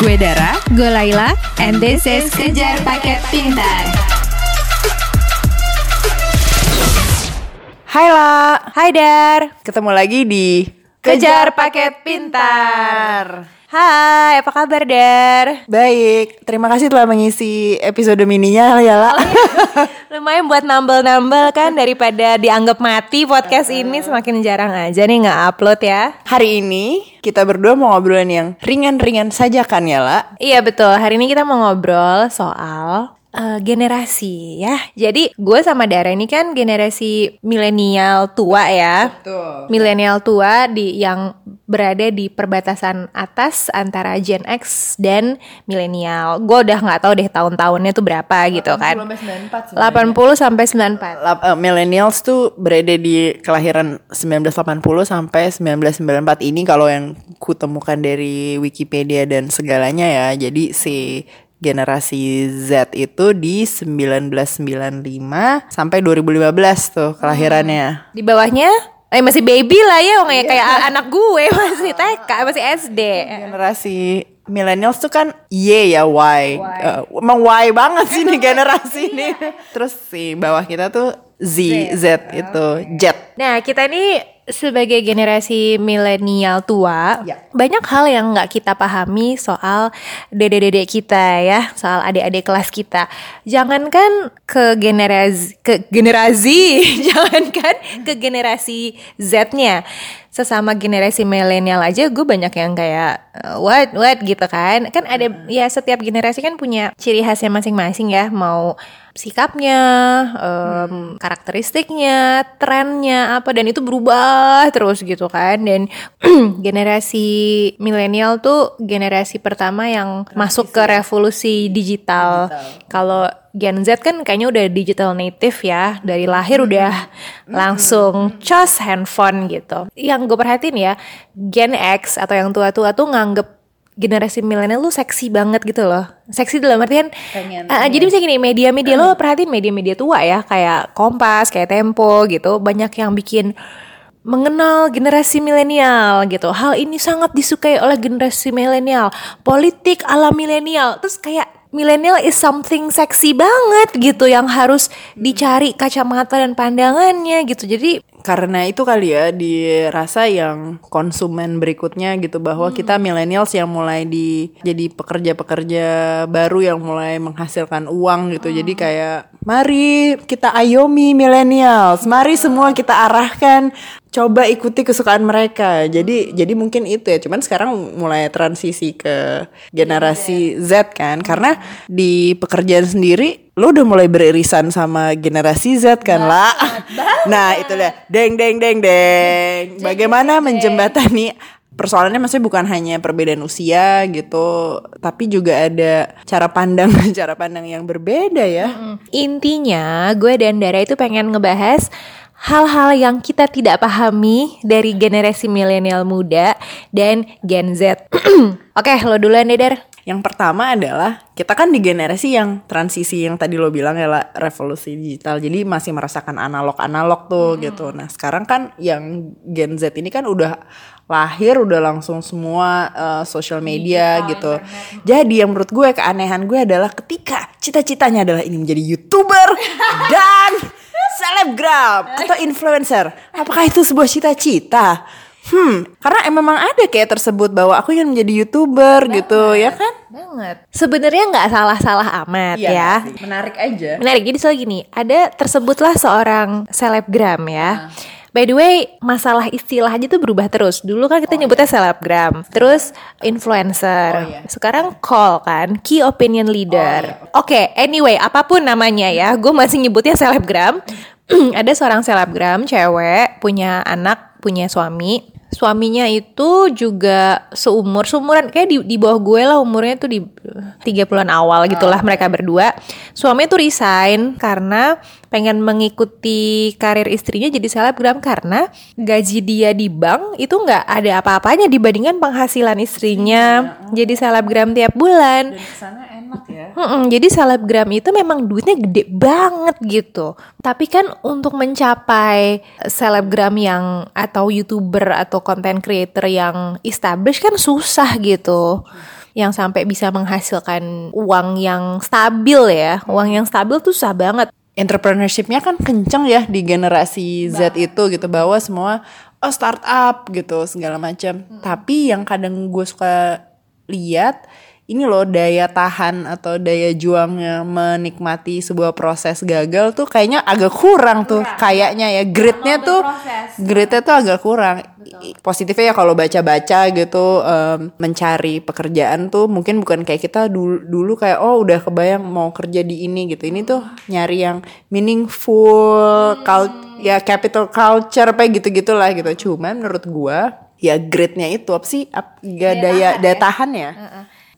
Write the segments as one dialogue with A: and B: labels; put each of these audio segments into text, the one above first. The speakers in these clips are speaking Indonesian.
A: Gue Dara, gue Laila, and this is Kejar Paket Pintar.
B: Hai La,
C: Hai Dar,
B: ketemu lagi di
C: kejar paket pintar. Hai, apa kabar Dar?
B: Baik, terima kasih telah mengisi episode mininya ya La.
C: Lumayan buat nambel-nambel kan daripada dianggap mati podcast ini semakin jarang aja nih nggak upload ya.
B: Hari ini kita berdua mau ngobrolin yang ringan-ringan saja kan ya La?
C: Iya betul, hari ini kita mau ngobrol soal eh, generasi ya. Jadi gue sama Dara ini kan generasi milenial tua ya.
B: Betul.
C: Milenial tua di yang berada di perbatasan atas antara Gen X dan milenial. Gue udah nggak tahu deh tahun-tahunnya tuh berapa gitu kan. 80 sampai 94.
B: Lap- eh, millennials tuh berada di kelahiran 1980 sampai 1994 ini kalau yang kutemukan dari Wikipedia dan segalanya ya. Jadi si generasi Z itu di 1995 sampai 2015 tuh kelahirannya.
C: Di bawahnya eh masih baby lah ya, kayak kayak anak gue masih TK, masih SD.
B: Generasi millennials tuh kan Y ya Y. Eh, emang Y banget sih nih generasi ini. Terus si bawah kita tuh Z, Z, itu Jet.
C: Nah, kita ini sebagai generasi milenial tua,
B: Ya.
C: banyak hal yang nggak kita pahami soal dede-dede kita ya, soal adik-adik kelas kita. Jangankan ke generasi ke generasi, jangankan ke generasi Z-nya. Sesama generasi milenial aja gue banyak yang kayak "Uh, what what gitu kan. Kan ada ya setiap generasi kan punya ciri khasnya masing-masing ya, mau sikapnya, em, karakteristiknya, trennya apa dan itu berubah terus gitu kan. Dan generasi milenial tuh generasi pertama yang masuk ke revolusi digital. Kalau Gen Z kan kayaknya udah digital native ya dari lahir udah langsung cos handphone gitu. Yang gue perhatiin ya Gen X atau yang tua-tua tuh nganggep generasi milenial lu seksi banget gitu loh. Seksi dalam artian Ah, ah, jadi misalnya gini, media-media lo perhatiin media-media tua ya, kayak Kompas, kayak Tempo gitu, banyak yang bikin mengenal generasi milenial gitu. Hal ini sangat disukai oleh generasi milenial. Politik ala milenial. Terus kayak milenial is something seksi banget gitu yang harus dicari kacamata dan pandangannya gitu. Jadi
B: Karena itu kali ya dirasa yang konsumen berikutnya gitu bahwa kita millennials yang mulai di jadi pekerja-pekerja baru yang mulai menghasilkan uang gitu. Jadi kayak mari kita ayomi millennials, mari semua kita arahkan coba ikuti kesukaan mereka. Jadi jadi mungkin itu ya. Cuman sekarang mulai transisi ke generasi Z kan karena di pekerjaan sendiri lo udah mulai beririsan sama generasi Z kan lah. Nah itu dia, deng deng deng deng. Bagaimana menjembatani persoalannya maksudnya bukan hanya perbedaan usia gitu, tapi juga ada cara pandang cara pandang yang berbeda ya.
C: Intinya gue dan Dara itu pengen ngebahas hal-hal yang kita tidak pahami dari generasi milenial muda dan Gen Z. Oke, lo duluan deh Dar.
B: Yang pertama adalah kita kan di generasi yang transisi yang tadi lo bilang ya lah revolusi digital. Jadi masih merasakan analog-analog tuh gitu. Nah, sekarang kan yang Gen Z ini kan udah lahir udah langsung semua uh, social media gitu. Jadi yang menurut gue keanehan gue adalah ketika cita-citanya adalah ini menjadi YouTuber dan selebgram atau influencer. Apakah itu sebuah cita-cita? Hmm, karena emang memang ada kayak tersebut bahwa aku ingin menjadi youtuber gitu, ya kan?
C: Banget. Sebenarnya nggak salah-salah amat
B: Iya
C: ya.
B: menarik aja.
C: Menarik. Jadi soal gini, ada tersebutlah seorang selebgram ya. By the way, masalah istilah aja tuh berubah terus. Dulu kan kita nyebutnya selebgram, terus influencer. Sekarang call kan, key opinion leader. Oke, anyway, apa pun namanya ya, gue masih nyebutnya selebgram. ada seorang selebgram cewek punya anak, punya suami. Suaminya itu juga seumur seumuran kayak di di bawah gue lah umurnya tuh di 30-an awal gitulah mereka berdua. Suaminya tuh resign karena pengen mengikuti karir istrinya jadi selebgram karena gaji dia di bank itu nggak ada apa-apanya dibandingkan penghasilan istrinya jadi selebgram tiap bulan.
B: Enak ya.
C: Mm-mm, jadi selebgram itu memang duitnya gede banget gitu. Tapi kan untuk mencapai selebgram yang atau youtuber atau content creator yang established kan susah gitu. Yang sampai bisa menghasilkan uang yang stabil ya. Uang yang stabil tuh susah banget.
B: Entrepreneurshipnya kan kenceng ya di generasi Z itu gitu bahwa semua oh startup gitu segala macam. Tapi yang kadang gue suka lihat ini loh daya tahan atau daya juangnya menikmati sebuah proses gagal tuh kayaknya agak kurang tuh kayaknya ya. Gritnya tuh gritnya tuh agak kurang. I- positifnya ya kalau baca-baca gitu em, mencari pekerjaan tuh mungkin bukan kayak kita dulu dulu kayak oh udah kebayang mau kerja di ini gitu. Ini tuh nyari yang meaningful cul- ya capital culture apa gitu gitulah gitu. Cuman menurut gua ya gritnya itu apa sih? Ap- ya daya daya tahan ya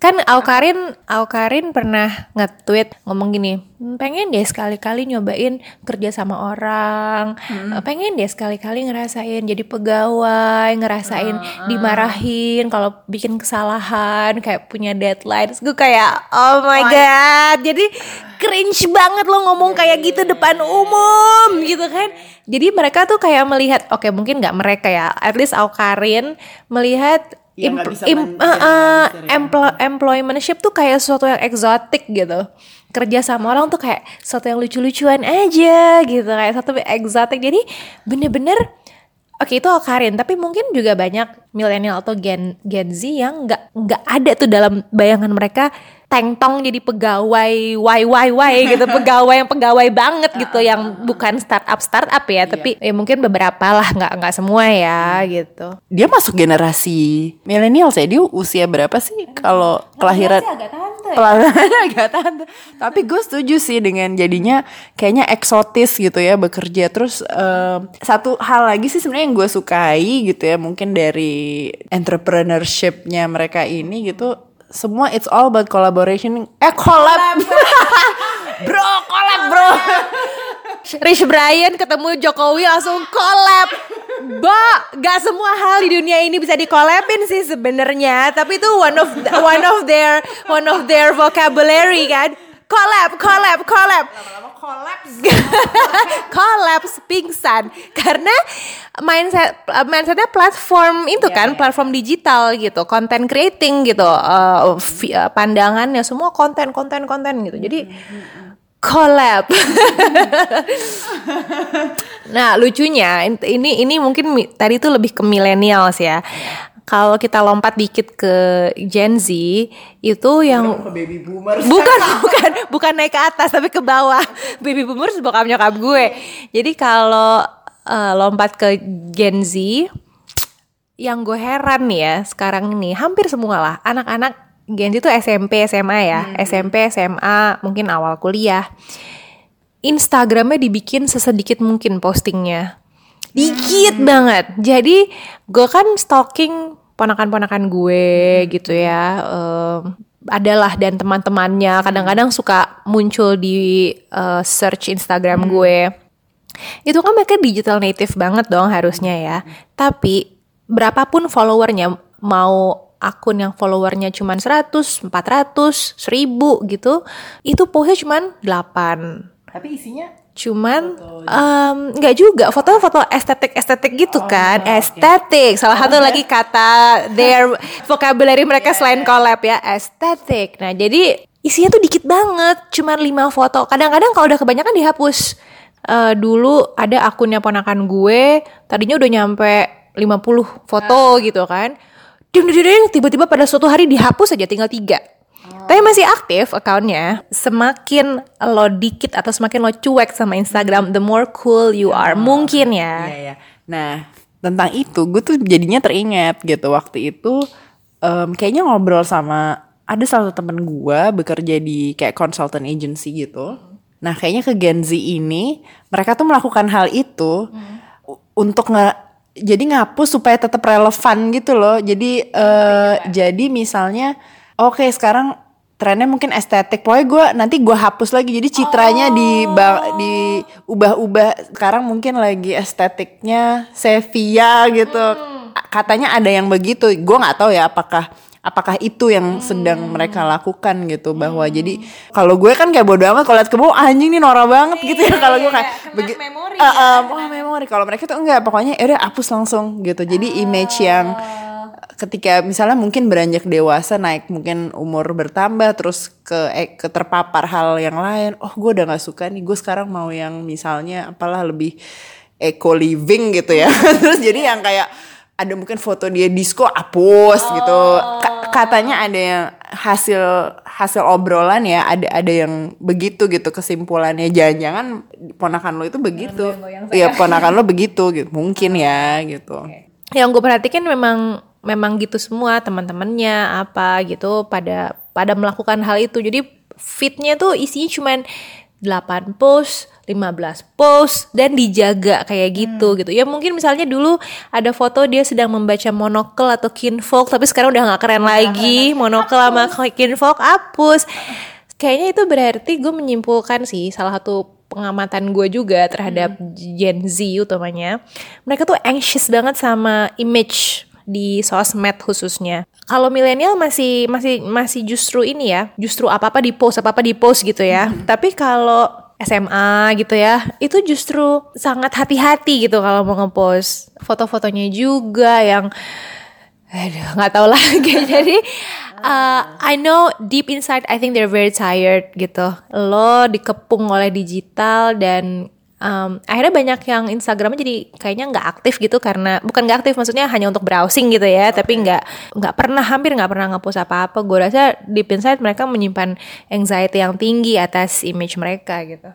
C: Kan Aukarin, Aukarin pernah nge-tweet ngomong gini, "Hmm, pengen deh sekali-kali nyobain kerja sama orang, Eh, pengen deh sekali-kali ngerasain jadi pegawai, ngerasain dimarahin kalau bikin kesalahan, kayak punya deadline. Terus gue kayak, oh my god, jadi cringe banget lo ngomong kayak gitu depan umum gitu kan. Jadi mereka tuh kayak melihat, oke mungkin nggak mereka ya, at least Aukarin melihat
B: Ya, nggak bisa
C: eh, eh, emplo- employmentship tuh kayak sesuatu yang eksotik gitu. Kerja sama orang tuh kayak sesuatu yang lucu-lucuan aja gitu kayak satu eksotik. Jadi bener-bener oke itu Karin tapi mungkin juga banyak milenial atau gen Gen Z yang nggak nggak ada tuh dalam bayangan mereka tengtong jadi pegawai why why why gitu. Pegawai yang pegawai banget gitu yang bukan startup startup ya. Tapi ya mungkin beberapa lah nggak nggak semua ya gitu.
B: Dia masuk generasi milenial saya dia usia berapa sih kalau kelahiran? Kelahiran agak tante. Tapi gue setuju sih dengan jadinya kayaknya eksotis gitu ya bekerja. Terus em, satu hal lagi sih sebenarnya yang gue sukai gitu ya mungkin dari entrepreneurshipnya mereka ini gitu semua it's all about collaboration eh collab bro collab bro
C: Rich Brian ketemu Jokowi langsung collab. Ba, gak semua hal di dunia ini bisa dikolabin sih sebenarnya, tapi itu one of one of their one of their vocabulary kan. Collab, collab, collab. Collapse. Pingsan. Karena mindset mindsetnya platform itu kan platform digital gitu content creating gitu eh, eh, pandangannya semua konten konten konten gitu. Jadi collab Nah, lucunya in- ini ini mungkin tadi itu lebih ke millennials ya. Kalau kita lompat dikit ke Gen Z itu yang
B: baby boomer?
C: Bukan bukan bukan naik ke atas tapi ke bawah. Baby boomers bokap nyokap gue. Jadi kalau eh, lompat ke Gen Z yang gue heran nih ya sekarang ini hampir semua lah. Anak-anak Gen Z itu SMP SMA ya. SMP SMA mungkin awal kuliah. Instagramnya dibikin sesedikit mungkin postingnya. Dikit banget. Jadi gue kan stalking ponakan-ponakan gue gitu ya Em, adalah dan teman-temannya kadang-kadang suka muncul di eh, search Instagram gue itu kan mereka digital native banget dong harusnya ya. Tapi berapapun followernya mau akun yang followernya cuma 100, 400, 1000 gitu, itu postnya cuma 8.
B: tapi isinya
C: Cuman em, nggak juga foto-foto estetik-estetik gitu kan, estetik. Salah satu lagi kata their vocabulary mereka selain collab ya, estetik. Nah, jadi isinya tuh dikit banget, cuman 5 foto. Kadang-kadang kalau udah kebanyakan dihapus. Eh, dulu ada akunnya ponakan gue, tadinya udah nyampe 50 foto gitu kan. Ding, ding, ding, tiba-tiba pada suatu hari dihapus aja tinggal tiga. Tapi masih aktif akunnya. Semakin lo dikit atau semakin lo cuek sama Instagram, the more cool you are. Mungkin ya.
B: Iya ya. Nah tentang itu gue tuh jadinya teringat gitu waktu itu em, kayaknya ngobrol sama ada salah satu temen gue bekerja di kayak consultant agency gitu. Nah kayaknya ke Gen Z ini mereka tuh melakukan hal itu u- untuk nge jadi ngapus supaya tetap relevan gitu loh. Jadi eh, jadi misalnya oke sekarang trennya mungkin estetik. Pokoknya gue nanti gue hapus lagi. Jadi citranya di di ubah-ubah. Sekarang mungkin lagi estetiknya Sevilla gitu. Katanya ada yang begitu. Gue nggak tahu ya apakah apakah itu yang sedang mereka lakukan gitu bahwa jadi kalau gue kan kayak bodo amat. Kalau liat ke bawah anjing nih norak banget gitu ya. Kalau gue kayak begi-
C: memori
B: Eh, eh, wah memori. Kalau mereka tuh enggak. Pokoknya ya udah hapus langsung gitu. Jadi image yang ketika misalnya mungkin beranjak dewasa naik mungkin umur bertambah terus ke eh, ke terpapar hal yang lain oh gue udah nggak suka nih gue sekarang mau yang misalnya apalah lebih eco living gitu ya. Terus jadi yang kayak ada mungkin foto dia disco hapus gitu. Ka- katanya ada yang hasil hasil obrolan ya ada ada yang begitu gitu kesimpulannya. Jangan-jangan ponakan lo itu begitu. Iya ponakan lo begitu gitu. Mungkin ya gitu.
C: Yang gue perhatikan memang memang gitu semua teman-temannya apa gitu pada pada melakukan hal itu. Jadi fitnya tuh isinya cuman 8 post 15 post dan dijaga kayak gitu gitu. Ya mungkin misalnya dulu ada foto dia sedang membaca monokel atau kinfolk tapi sekarang udah nggak keren lagi. monokel sama kinfolk hapus. Kayaknya itu berarti gue menyimpulkan sih salah satu pengamatan gue juga terhadap Gen Z utamanya mereka tuh anxious banget sama image di sosmed khususnya. Kalau milenial masih masih masih justru ini ya, justru apa-apa di post, apa-apa di post gitu ya. Tapi kalau SMA gitu ya, itu justru sangat hati-hati gitu kalau mau ngepost. Foto-fotonya juga yang aduh nggak tahu lagi jadi uh, I know deep inside I think they're very tired gitu lo dikepung oleh digital dan um, akhirnya banyak yang Instagramnya jadi kayaknya nggak aktif gitu karena bukan nggak aktif maksudnya hanya untuk browsing gitu ya tapi nggak nggak pernah hampir nggak pernah ngepost apa-apa. Gue rasa deep inside mereka menyimpan anxiety yang tinggi atas image mereka gitu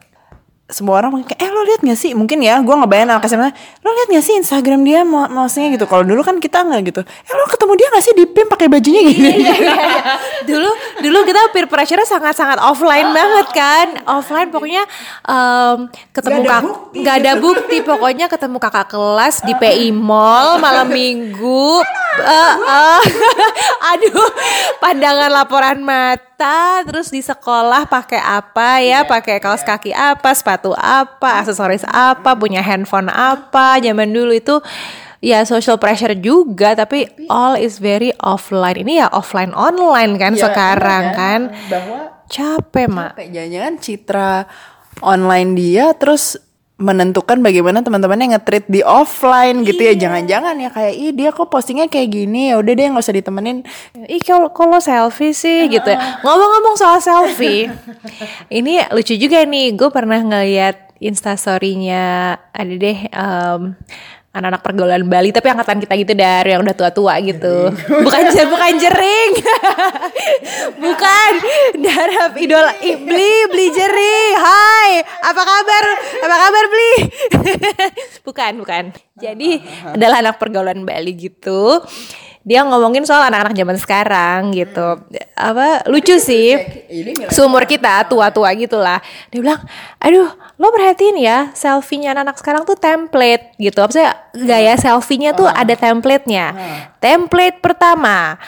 B: semua orang mungkin kayak, eh lo liat gak sih? Mungkin ya gue ngebayang anak SMA lo liat gak sih Instagram dia mau maksudnya gitu? Kalau dulu kan kita nggak gitu. Eh lo ketemu dia gak sih di pim pakai bajunya gini
C: dulu dulu kita peer pressure sangat sangat offline banget kan. Offline pokoknya um, ketemu
B: Nggak ada
C: kak
B: bukti.
C: nggak ada bukti. Pokoknya ketemu kakak kelas di PI Mall malam minggu. Eh, eh. aduh pandangan laporan mata terus di sekolah pakai apa ya? Pakai kaos kaki apa sepatu apa aksesoris apa punya handphone apa. Zaman dulu itu ya social pressure juga tapi all is very offline. Ini ya offline online kan
B: Ya,
C: sekarang
B: iya
C: kan?
B: bahwa
C: capek mak.
B: Kayak jangan-jangan citra online dia terus menentukan bagaimana teman-temannya nge-treat di offline gitu ya. Jangan-jangan ya kayak ih dia kok postingnya kayak gini. Ya udah deh nggak usah ditemenin.
C: Ih kalau kalau selfie sih? Gitu ya. Ngomong-ngomong soal selfie, ini lucu juga nih. Gue pernah ngeliat instastorynya ada deh em, anak-anak pergaulan Bali tapi angkatan kita gitu dari yang udah tua-tua gitu. Bukan je- bukan jering. bukan darah idola Ih, beli beli jering. Hai, apa kabar? Apa kabar beli? bukan, bukan. Jadi adalah anak pergaulan Bali gitu dia ngomongin soal anak-anak zaman sekarang gitu. Apa lucu sih. seumur kita tua-tua gitulah. Dia bilang aduh lo perhatiin ya selfie-nya anak-anak sekarang tuh template gitu. Apa sih gaya selfie-nya tuh ada template-nya. Template pertama.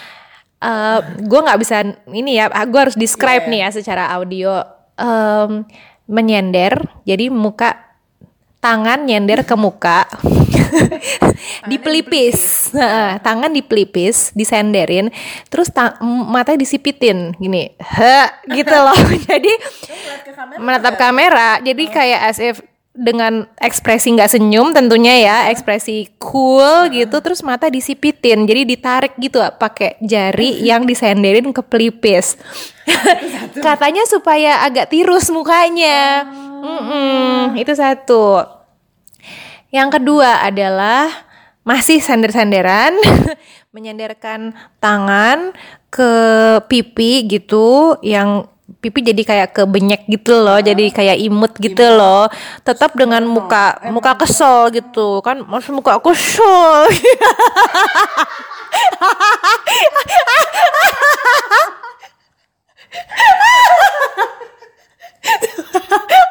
C: Eh gue nggak bisa ini ya gue harus describe nih ya secara audio. Em, menyender jadi muka tangan nyender ke muka. Di pelipis. tangan di pelipis disenderin terus ta- m- matanya disipitin. Gini he gitu loh. Jadi menatap kamera. Jadi kayak as if dengan ekspresi nggak senyum tentunya ya ekspresi cool gitu terus mata disipitin. Jadi ditarik gitu pakai jari yang disenderin ke pelipis. Katanya supaya agak tirus mukanya Mm-mm, itu satu. Yang kedua adalah masih sender-senderan, menyenderkan tangan ke pipi gitu yang pipi jadi kayak kebenyek gitu loh, jadi kayak imut gitu loh. Tetap dengan muka muka kesel gitu. Kan, masih muka kesel.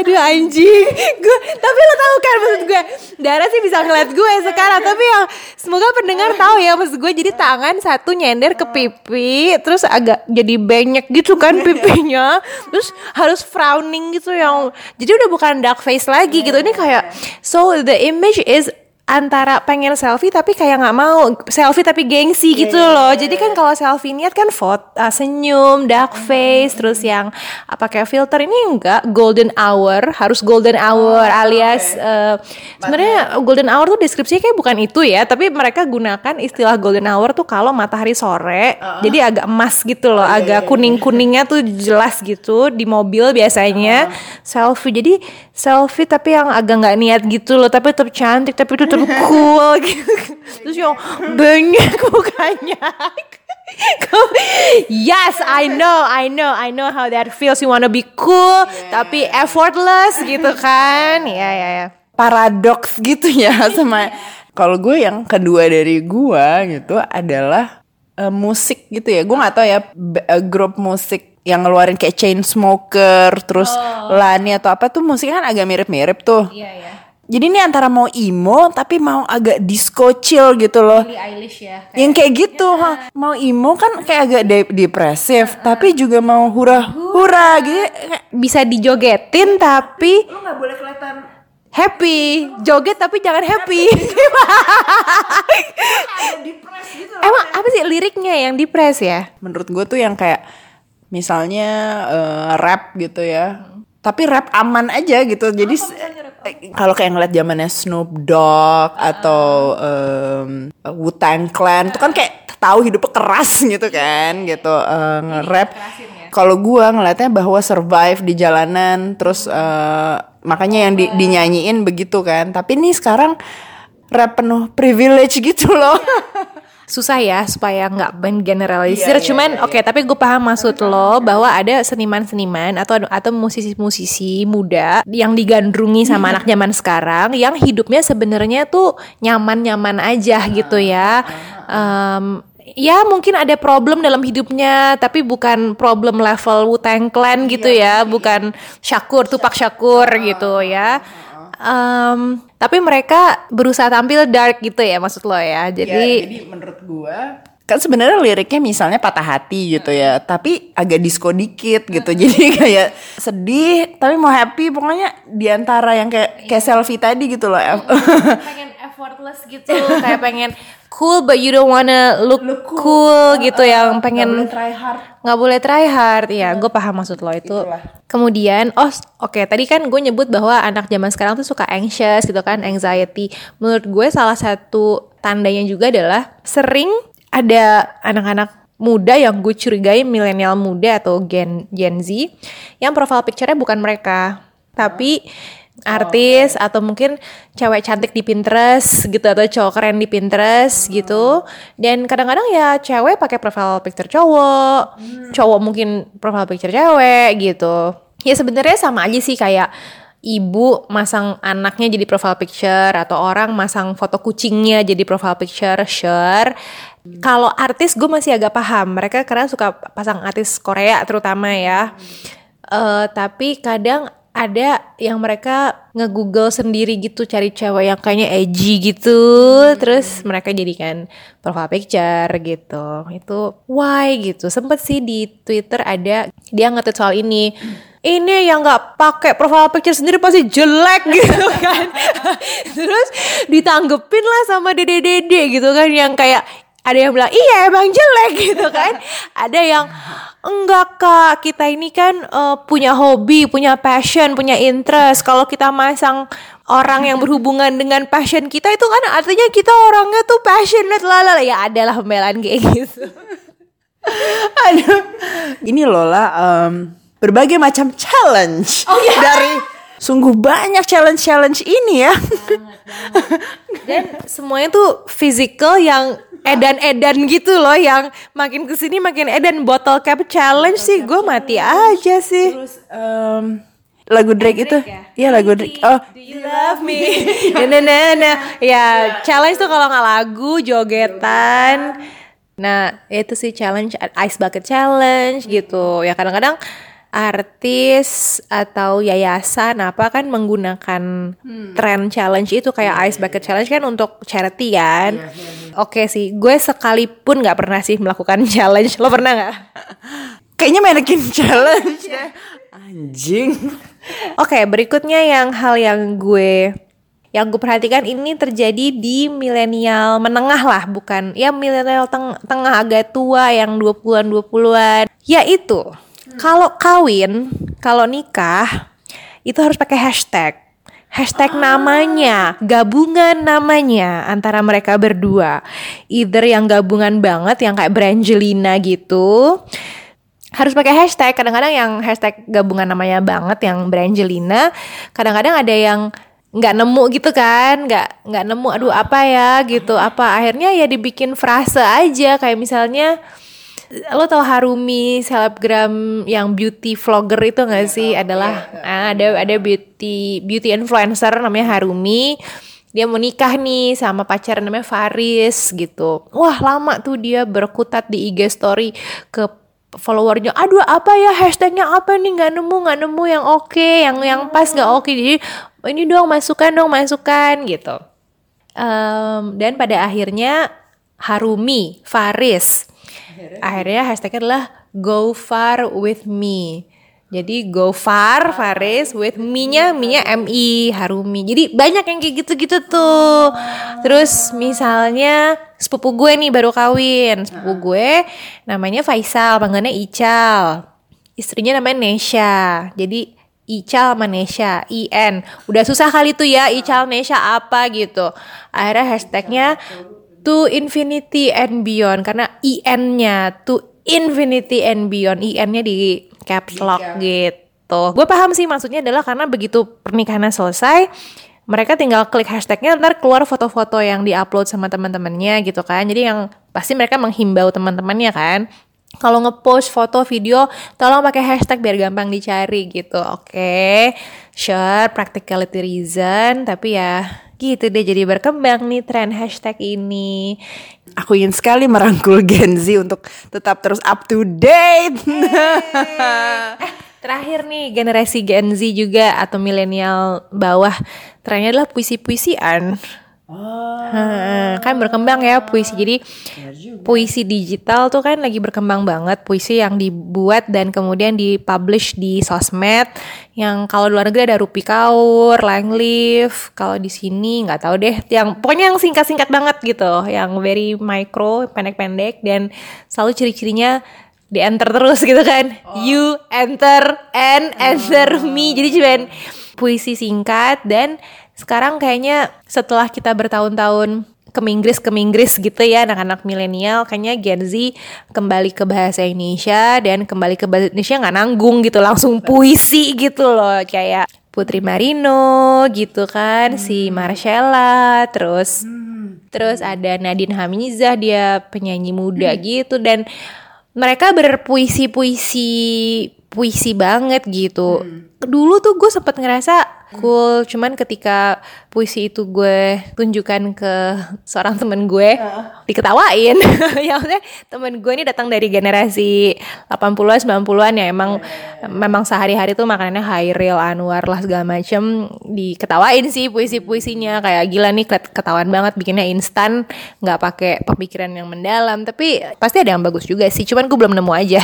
C: Aduh anjing. Gue Tapi lo tau kan maksud gue Dara sih bisa ngeliat gue sekarang. Tapi yang Semoga pendengar tahu ya Maksud gue jadi tangan satu nyender ke pipi Terus agak jadi banyak gitu kan pipinya. Terus harus frowning gitu yang Jadi udah bukan dark face lagi gitu. Ini kayak So the image is antara pengen selfie tapi kayak nggak mau selfie tapi gengsi gitu loh. Jadi kan kalau selfie niat kan foto uh, senyum, dark face, terus yang apa kayak filter ini enggak. Golden hour harus golden hour alias uh, sebenarnya golden hour tuh deskripsinya kayak bukan itu ya, tapi mereka gunakan istilah golden hour tuh kalau matahari sore, jadi agak emas gitu loh, agak kuning kuningnya tuh jelas gitu di mobil biasanya. Selfie. Jadi selfie tapi yang agak nggak niat gitu loh, tapi tetap cantik, tapi tetap cool gitu. Terus yang banyak mukanya. yes, I know, I know, I know how that feels. You wanna be cool, tapi effortless gitu kan? Ya, ya, ya.
B: paradoks gitu ya sama kalau gue yang kedua dari gue gitu adalah eh, musik gitu ya gue nggak tahu ya eh, grup musik yang ngeluarin kayak chain smoker terus Lani atau apa tuh musiknya kan agak mirip-mirip tuh
C: Iya, ya.
B: jadi ini antara mau emo tapi mau agak disco chill gitu loh
C: Eilish ya.
B: yang kayak gitu ha. mau emo kan kayak agak de- depresif tapi juga mau hura hura gitu kayak
C: Bisa dijogetin tapi
B: lu nggak boleh kelihatan
C: happy. Joget tapi jangan happy. Emang apa sih liriknya yang depres ya?
B: menurut gue tuh yang kayak misalnya eh, rap gitu ya. Tapi rap aman aja gitu. Jadi eh, kalau kayak ngeliat zamannya Snoop Dogg atau um, Wu Tang Clan itu kan kayak tahu hidupnya keras gitu kan gitu. Eh, nge-rap. kalau gua ngeliatnya bahwa survive di jalanan terus eh, makanya yang di- dinyanyiin begitu kan. Tapi nih sekarang rap penuh privilege gitu loh
C: susah ya supaya nggak ben generalisir.
B: Iya, iya,
C: Cuman
B: iya,
C: oke, tapi gue paham maksud lo bahwa ada seniman-seniman atau atau musisi-musisi muda yang digandrungi sama anak zaman sekarang yang hidupnya sebenarnya tuh nyaman-nyaman aja gitu ya. Em, ya mungkin ada problem dalam hidupnya tapi bukan problem level Wu-Tang Clan gitu ya, bukan Syakur, Tupak Syakur gitu ya. Em, tapi mereka berusaha tampil dark gitu ya maksud lo ya. Jadi
B: Ya, jadi menurut gua kan sebenarnya liriknya misalnya patah hati gitu ya, tapi agak disco dikit gitu. Jadi kayak sedih tapi mau happy pokoknya di antara yang kayak kayak selfie tadi gitu loh.
C: pengen effortless gitu kayak pengen cool but you don't wanna look, cool, gitu yang pengen
B: try hard.
C: nggak boleh try hard. Ya gue paham maksud lo itu. Kemudian oh oke tadi kan gue nyebut bahwa anak zaman sekarang tuh suka anxious gitu kan anxiety. Menurut gue salah satu tandanya juga adalah sering ada anak-anak muda yang gue curigai milenial muda atau gen Gen Z yang profile picture-nya bukan mereka. Tapi artis atau mungkin cewek cantik di Pinterest gitu atau cowok keren di Pinterest gitu. Dan kadang-kadang ya cewek pakai profile picture cowok cowok mungkin profile picture cewek gitu. Ya sebenarnya sama aja sih kayak ibu masang anaknya jadi profile picture atau orang masang foto kucingnya jadi profile picture share kalau artis gue masih agak paham mereka karena suka pasang artis Korea terutama ya. Eh, tapi kadang ada yang mereka nge-google sendiri gitu cari cewek yang kayaknya edgy gitu. Terus mereka jadikan profile picture gitu. Itu why gitu. Sempet sih di Twitter ada dia nge-tweet soal ini. Ini yang nggak pakai profile picture sendiri pasti jelek gitu kan. Terus ditanggepin lah sama dede-dede gitu kan. Yang kayak ada yang bilang iya emang jelek gitu kan. Ada yang enggak kak. Kita ini kan eh, punya hobi punya passion punya interest. Kalau kita masang orang yang berhubungan dengan passion kita itu kan artinya kita orangnya tuh passionate lala ya adalah pembelaan kayak gitu.
B: Aduh. Ini Lola em, berbagai macam challenge. Dari sungguh banyak challenge-challenge ini ya.
C: dan semuanya tuh physical yang edan-edan gitu loh yang makin ke sini makin edan bottle cap challenge sih gue mati aja sih
B: Terus em, lagu Drake itu, iya lagu Drake. Oh,
C: You love me. nah, nah, nah, nah. Ya, challenge tuh kalau nggak lagu, jogetan. Nah, itu sih challenge ice bucket challenge gitu. Ya kadang-kadang artis atau yayasan apa kan menggunakan tren challenge itu kayak ice bucket challenge kan untuk charity kan. Oke sih, gue sekalipun nggak pernah sih melakukan challenge. Lo pernah nggak?
B: kayaknya manekin challenge ya. Anjing.
C: Oke, berikutnya yang hal yang gue yang gue perhatikan ini terjadi di milenial menengah lah, bukan ya milenial teng tengah agak tua yang 20-an 20-an. Yaitu kalau kawin, kalau nikah itu harus pakai hashtag. Hashtag namanya, gabungan namanya antara mereka berdua. Either yang gabungan banget, yang kayak Brangelina gitu. Harus pakai hashtag. Kadang-kadang yang hashtag gabungan namanya banget, yang Brangelina. Kadang-kadang ada yang nggak nemu gitu kan, nggak nggak nemu. Aduh apa ya gitu. Apa akhirnya ya dibikin frase aja kayak misalnya lo tau Harumi selebgram yang beauty vlogger itu gak sih? adalah ah, ada ada beauty beauty influencer namanya Harumi. Dia mau nikah nih sama pacar namanya Faris gitu. Wah lama tuh dia berkutat di IG story ke followernya. Aduh apa ya? Hashtagnya apa nih? Nggak nemu nggak nemu. Yang oke okay, yang yang pas nggak oke. Okay. jadi ini dong masukan dong masukan gitu. Um, dan pada akhirnya Harumi Faris akhirnya hashtagnya adalah go far with me jadi go far Faris with me-nya me-nya MI Harumi. Jadi banyak yang kayak gitu-gitu tuh. Terus misalnya sepupu gue nih baru kawin. Sepupu gue namanya Faisal, panggilannya Ical. Istrinya namanya Nesha. Jadi Ical sama Nesha, IN. Udah susah kali tuh ya Ical Nesha apa gitu. Akhirnya hashtagnya to infinity and beyond. Karena IN-nya to infinity and beyond. IN-nya di caps lock gitu. Gue paham sih maksudnya adalah karena begitu pernikahannya selesai mereka tinggal klik hashtagnya ntar keluar foto-foto yang diupload sama teman-temannya gitu kan. Jadi yang pasti mereka menghimbau teman-temannya kan. Kalau ngepost foto video tolong pakai hashtag biar gampang dicari gitu oke. Okay. sure practicality reason tapi ya gitu deh jadi berkembang nih tren hashtag ini
B: Aku ingin sekali merangkul Gen Z untuk tetap terus up to date.
C: eh, terakhir nih generasi Gen Z juga atau milenial bawah trennya adalah puisi-puisian. Oh. Hmm, kan berkembang ya puisi. Jadi puisi digital tuh kan lagi berkembang banget. Puisi yang dibuat dan kemudian dipublish di sosmed. Yang kalau luar negeri ada Rupi Kaur, Langleaf. Kalau di sini nggak tahu deh. Yang pokoknya yang singkat-singkat banget gitu. Yang very micro, pendek-pendek dan selalu ciri-cirinya di enter terus gitu kan. Oh. You enter and enter oh. me. Jadi cuman puisi singkat dan sekarang kayaknya setelah kita bertahun-tahun ke Inggris ke Inggris gitu ya anak-anak milenial kayaknya Gen Z kembali ke bahasa Indonesia dan kembali ke bahasa Indonesia nggak nanggung gitu langsung puisi gitu loh kayak Putri Marino gitu kan hmm. si Marcella terus hmm. terus ada Nadine Hamizah dia penyanyi muda hmm. gitu dan mereka berpuisi-puisi puisi banget gitu. Hmm. Dulu tuh gue sempet ngerasa cool, cuman ketika puisi itu gue tunjukkan ke seorang temen gue, uh. diketawain. ya maksudnya temen gue ini datang dari generasi 80-an, 90-an ya emang yeah. memang sehari-hari tuh makanannya Hairil, Anwar lah segala macem. Diketawain sih puisi-puisinya. Kayak gila nih ketahuan banget. Bikinnya instan, nggak pakai pemikiran yang mendalam, tapi pasti ada yang bagus juga sih, cuman gue belum nemu aja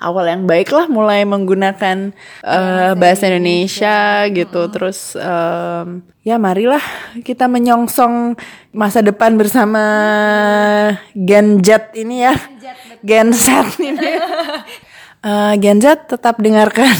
B: awal yang baik lah mulai menggunakan uh, bahasa Indonesia. Gitu. Terus um, ya marilah kita menyongsong masa depan bersama Gen Z ini ya. Gen Z ini. Uh, Gen Z tetap dengarkan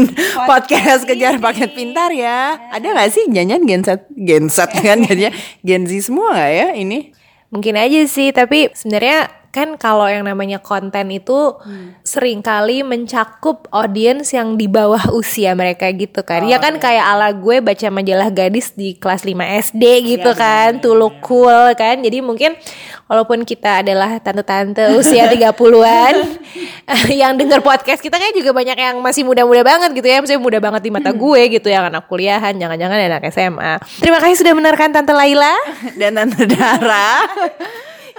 B: podcast kejar paket pintar ya. Ada nggak sih janjian Gen Z? Gen Z kan jadinya Gen Z semua nggak ya ini?
C: Mungkin aja sih, tapi sebenarnya kan kalau yang namanya konten itu hmm. sering kali mencakup audiens yang di bawah usia mereka gitu kan. Ya oh, ya kan iya. kayak ala gue baca majalah gadis di kelas 5 SD gitu iya, kan, iya, iya, cool kan. Jadi mungkin walaupun kita adalah tante-tante usia 30-an yang denger podcast kita kan juga banyak yang masih muda-muda banget gitu ya. Maksudnya muda banget di mata hmm. gue gitu yang anak kuliahan, jangan-jangan anak SMA. Terima kasih sudah mendengarkan Tante Laila
B: dan Tante Dara.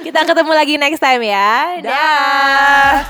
C: Kita ketemu lagi next time ya.
B: Dah.